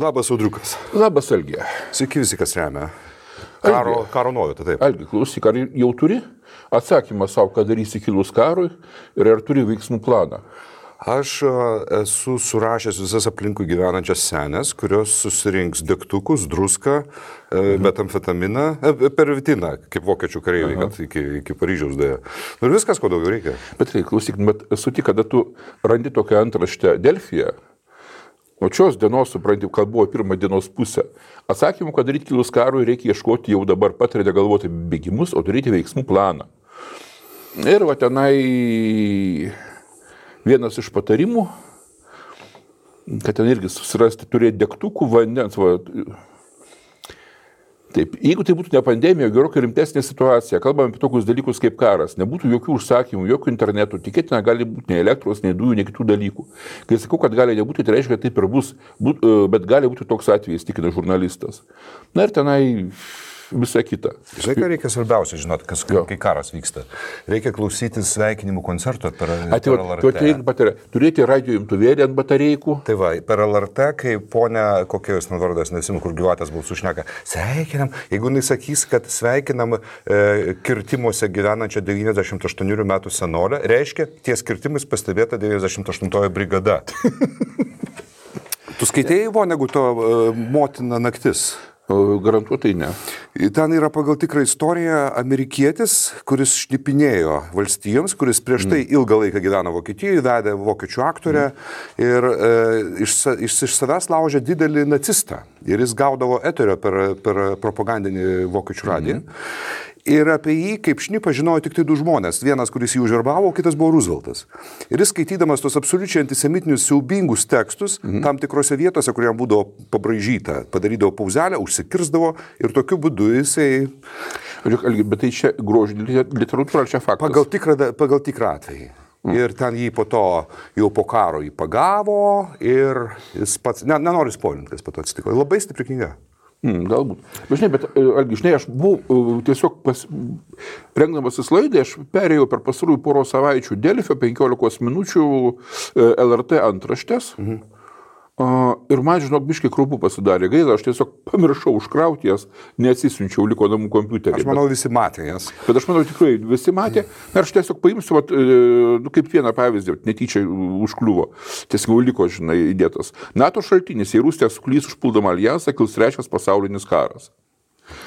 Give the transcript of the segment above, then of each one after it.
Labas, Audriukas. Labas, Algė. Sveiki visi, kas remia. Karo, Algi. karo nuovietą, taip. Algi, klausyk, ar jau turi atsakymą savo, ką darysi kilus karui ir ar turi veiksmų planą? Aš esu surašęs visas aplinkui gyvenančias senės, kurios susirinks degtukus, druską, mhm. metamfetaminą, e, pervitiną, kaip vokiečių kareiviai, kad iki, iki Paryžiaus dėja. Nu ir viskas, ko daugiau reikia. Bet tai, klausyk, bet sutik, kada tu randi tokią antraštę Delfiją, o šios dienos, supranti, kad buvo pirmą dienos pusę, atsakymų, kad daryti kilus karui, reikia ieškoti jau dabar patarėte galvoti bėgimus, o daryti veiksmų planą. Ir va tenai vienas iš patarimų, kad ten irgi susirasti, turėti degtukų, vandens. Va, Taip, jeigu tai būtų ne pandemija, gerokai rimtesnė situacija, kalbame apie tokius dalykus kaip karas, nebūtų jokių užsakymų, jokių internetų, tikėtina gali būti nei elektros, nei dujų, nei kitų dalykų. Kai sakau, kad gali nebūti, tai reiškia, kad taip ir bus, būt, bet gali būti toks atvejis, tikina žurnalistas. Na ir tenai visa kita. Žinai, ką reikia svarbiausia žinoti, kas, Jo. kai karas vyksta. Reikia klausytis sveikinimų koncerto per, per Atėjo, LRT. turėti radio imtuvėlį ant batareikų. Tai va, per LRT, kai ponia, kokia jūs man vardas, nesimenu, kur gyvatės balsų šneka, sveikinam, jeigu jis sakys, kad sveikinam e, kirtimuose gyvenančią 98 metų senolę, reiškia, ties kirtimais pastebėta 98 brigada. tu skaitėjai Vonegu to e, motina naktis? Garantuotai ne. Ten yra pagal tikrą istoriją amerikietis, kuris šnipinėjo valstijoms, kuris prieš tai ilgą laiką gyveno Vokietijoje, vedė vokiečių aktorę ir e, iš, iš, iš savęs laužė didelį nacistą. Ir jis gaudavo eterio per, per propagandinį vokiečių radiją. Ir apie jį kaip šnipą žinojo tik tai du žmonės. Vienas, kuris jį užverbavo, kitas buvo Rooseveltas. Ir jis skaitydamas tos absoliučiai antisemitinius siaubingus tekstus, mhm. tam tikrose vietose, kur jam būdavo pabraižyta, padarydavo pauzelę, užsikirzdavo ir tokiu būdu jisai Bet tai čia grožinė literatūra, čia faktas? pagal tikrą, pagal tikrą atvejį. Ir ten jį po to, jau po karo jį pagavo ir jis pats, ne, nenoriu spoilinti, kas po to atsitiko. Labai stipri knyga. Mm, galbūt. Bet žinai, bet, e, Algi, žinai, aš buvau e, tiesiog pas, rengdamasis laidai, aš perėjau per pastarųjų poro savaičių Delfio 15 minučių e, LRT antraštės. Mhm. Ir man, žinok, biškai krūpų pasidarė gaila, aš tiesiog pamiršau užkrauti jas, neatsisiunčiau, liko namų kompiuterį. Aš manau, visi matė jas. Bet, bet aš manau, tikrai visi matė. Ir aš tiesiog paimsiu, vat, e, nu, kaip vieną pavyzdį, netyčia užkliuvo. Tiesiog liko, žinai, įdėtas. NATO šaltinis, jei Rusija suklys užpuldama alijansą, kils trečias pasaulinis karas.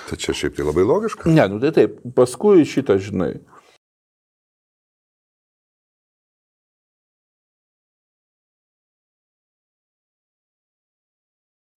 Tai čia šiaip tai labai logiška. Ne, nu tai taip, paskui šitą, žinai.